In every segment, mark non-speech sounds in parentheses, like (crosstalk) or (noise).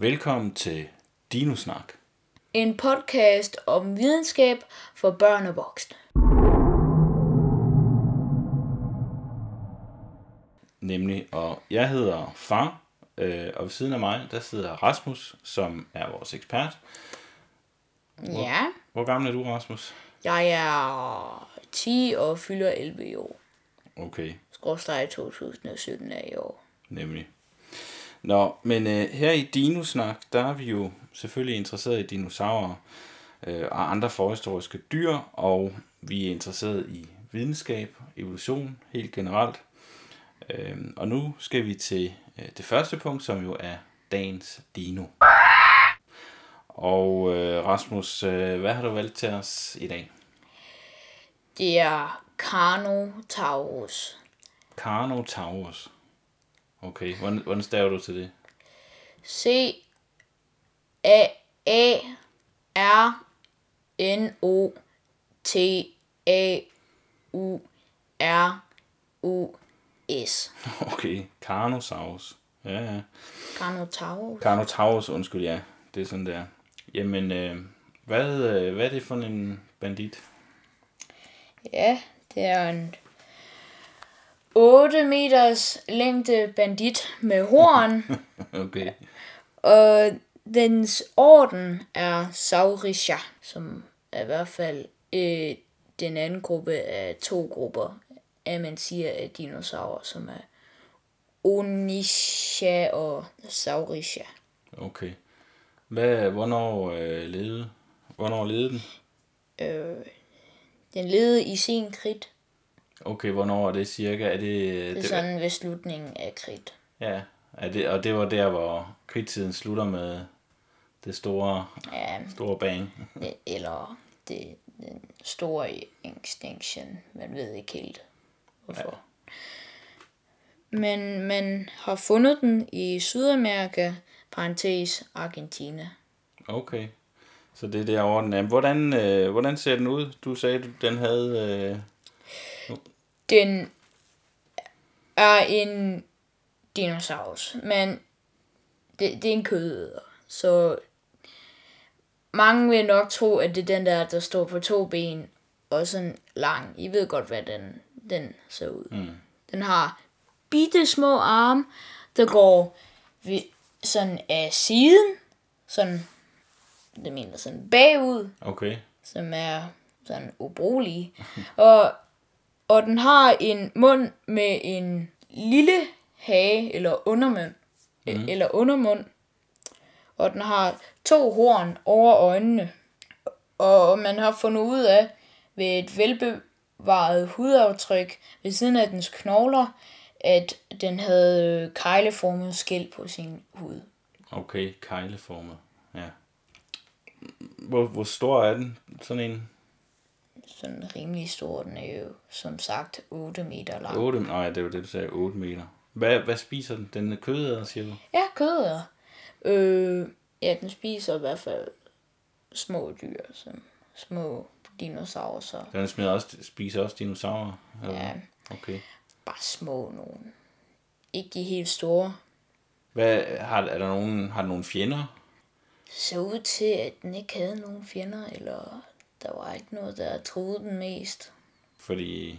Velkommen til Dinosnak. En podcast om videnskab for børn og voksne. Nemlig, og jeg hedder Far, øh, og ved siden af mig, der sidder Rasmus, som er vores ekspert. Ja, Hvor gammel er du, Rasmus? jeg er 10 og fylder 11 i år. Okay, Skråstrej 2017 er i år. nemlig. Nå, men øh, her i Dinosnak, der er vi jo selvfølgelig interesseret i dinosaurer øh, og andre forhistoriske dyr, og vi er interesseret i videnskab, evolution helt generelt. Øh, og nu skal vi til øh, det første punkt, som jo er dagens dino. Og øh, Rasmus, øh, hvad har du valgt til os i dag? Det er Carnotaurus. Carnotaurus. Okay, hvordan, hvordan staver du til det? C A A R N O T A U R U S. (laughs) Okay, Carnosaurus. Ja, ja. Carnotaurus. Carnotaurus, undskyld, ja. Det er sådan der. Jamen, øh, hvad, øh, hvad er det for en bandit? Ja, det er en 8 meters længde bandit med horn, (laughs) Okay. og dens orden er Sauriscia, som er i hvert fald øh, den anden gruppe af to grupper, at man siger af dinosaurer, som er Onychia og Sauriscia. Okay. Hvad, hvornår øh, levede? Hvornår levede den? Øh, den levede i sin kridt. Okay, hvornår er det cirka? Er det, Det er det sådan ved slutningen af kridt. ja, er det, og det var der, hvor kridtiden slutter med det store, Ja, store bang. eller det, den store extinction. Man ved ikke helt, hvorfor. Ja. Men man har fundet den i Sydamerika, parentes Argentina. Okay. Så det er derovre, den er. Hvordan, øh, hvordan ser den ud? Du sagde, du- den havde... Øh, Den er en dinosaurus, men det, det er en kødæder. Så mange vil nok tro, at det er den der, der står på to ben og sådan lang. I ved godt, hvad den, den ser ud. Mm. Den har bitte små arme, der går ved, sådan af siden, sådan, det mener sådan bagud, okay. som er sådan ubrugelige. Og, og den har en mund med en lille hage, eller undermund, mm. eller undermund. Og den har to horn over øjnene. Og man har fundet ud af, ved et velbevaret hudaftryk ved siden af dens knogler, at den havde kejleformet skæld på sin hud. Okay, kejleformet. Ja. Hvor, hvor stor er den? Sådan en Sådan rimelig stor. Den er jo som sagt 8 meter lang. 8? Nej, det var det, du sagde. 8 meter. Hvad, hvad spiser den? Den er kødæder, siger du? Ja, kødder. Øh, ja, den spiser i hvert fald små dyr, som små dinosaurer, så Den smider også, spiser også dinosaurer? eller Ja. Okay. bare små nogen. Ikke de helt store. Hvad, har, er der nogen, har den nogle fjender? Så ud til, at den ikke havde nogen fjender, eller der var ikke noget, der truede den mest. Fordi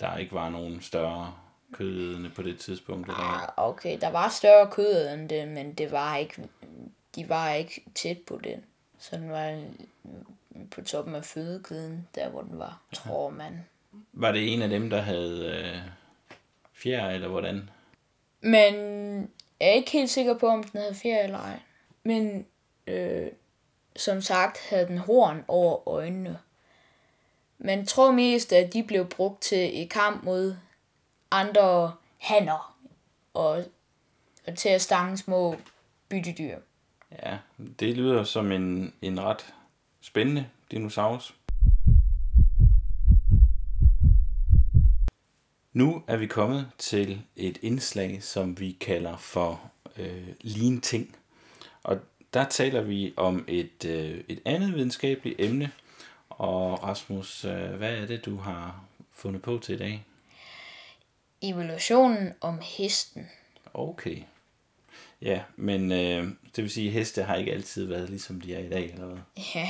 der ikke var nogen større kødædende på det tidspunkt? Eller? Ah, okay, der var større kød end det, men det var ikke, de var ikke tæt på den. Så den var på toppen af fødekæden, der hvor den var, tror man. Var det en af dem, der havde øh, fjer, eller hvordan? Men jeg er ikke helt sikker på, om den havde fjer eller ej. Men øh, som sagt havde den horn over øjnene. Man tror mest, at de blev brugt til i kamp mod andre hanner og, og til at stange små byttedyr. Ja, det lyder som en, en ret spændende dinosaurus. Nu er vi kommet til et indslag, som vi kalder for øh, Lean Ting. Og der taler vi om et, øh, et andet videnskabeligt emne. Og Rasmus, øh, hvad er det, du har fundet på til i dag? Evolutionen om hesten. Okay. Ja, men øh, det vil sige, at heste har ikke altid været ligesom de er i dag, eller hvad? Ja,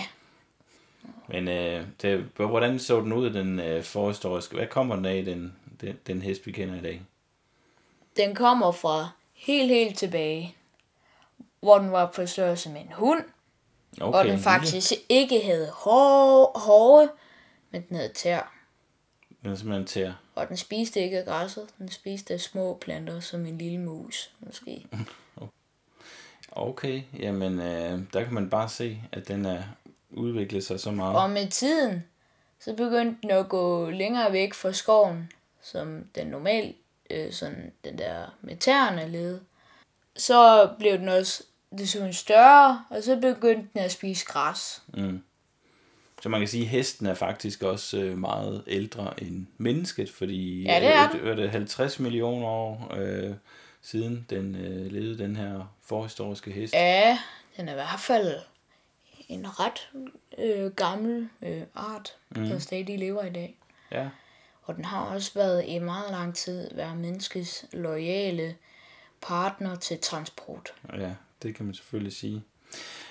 Men øh, det, hvordan så den ud, den øh, forhistoriske? Hvad kommer den af, den, den, den hest, vi kender i dag? den kommer fra helt, helt tilbage, hvor den var på størrelse med en hund, okay, og den lille. faktisk ikke havde hår, hårde, men den havde tær. Den er simpelthen tær. Og den spiste ikke af græsset, den spiste af små planter, som en lille mus, måske. (laughs) Okay, jamen øh, der kan man bare se, at den er udviklet sig så meget. Og med tiden, så begyndte den at gå længere væk fra skoven, som den normalt, øh, sådan den der med tæerne led. Så blev den også desuden større, og så begyndte den at spise græs. Så man kan sige, at hesten er faktisk også øh, meget ældre end mennesket, fordi Ja, det er det, er det 50 millioner år øh, siden den øh, levede den her forhistoriske hest. Ja, den er i hvert fald en ret øh, gammel øh, art, mm. der stadig lever i dag. Ja. Og den har også været i meget lang tid været menneskets loyale partner til transport. Ja, det kan man selvfølgelig sige.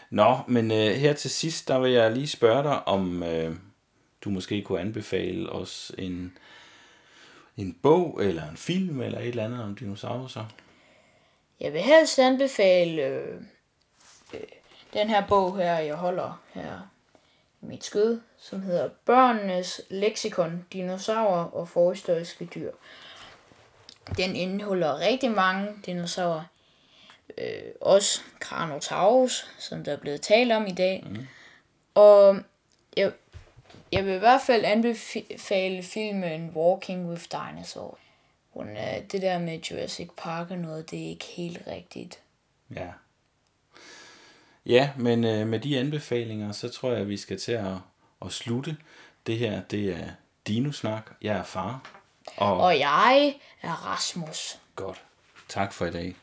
Nå, men øh, her til sidst, der vil jeg lige spørge dig, om øh, du måske kunne anbefale os en, en bog, eller en film, eller et eller andet om dinosaurer. Jeg vil helst anbefale øh, øh, den her bog her, jeg holder her i mit skød, som hedder Børnenes Leksikon, Dinosaurer og Forhistoriske Dyr. Den indeholder rigtig mange dinosaurer. Øh, også Carnotaurus, som der er blevet talt om i dag. Mm. Og jeg, jeg vil i hvert fald anbefale filmen Walking with Dinosaurs. Hun, øh, det der med Jurassic Park og noget, det er ikke helt rigtigt. Ja. Ja, men øh, med de anbefalinger, så tror jeg, at vi skal til at, at slutte. Det her, det er Dinosnak. Jeg er far. Og, Og jeg er Rasmus. godt. Tak for i dag.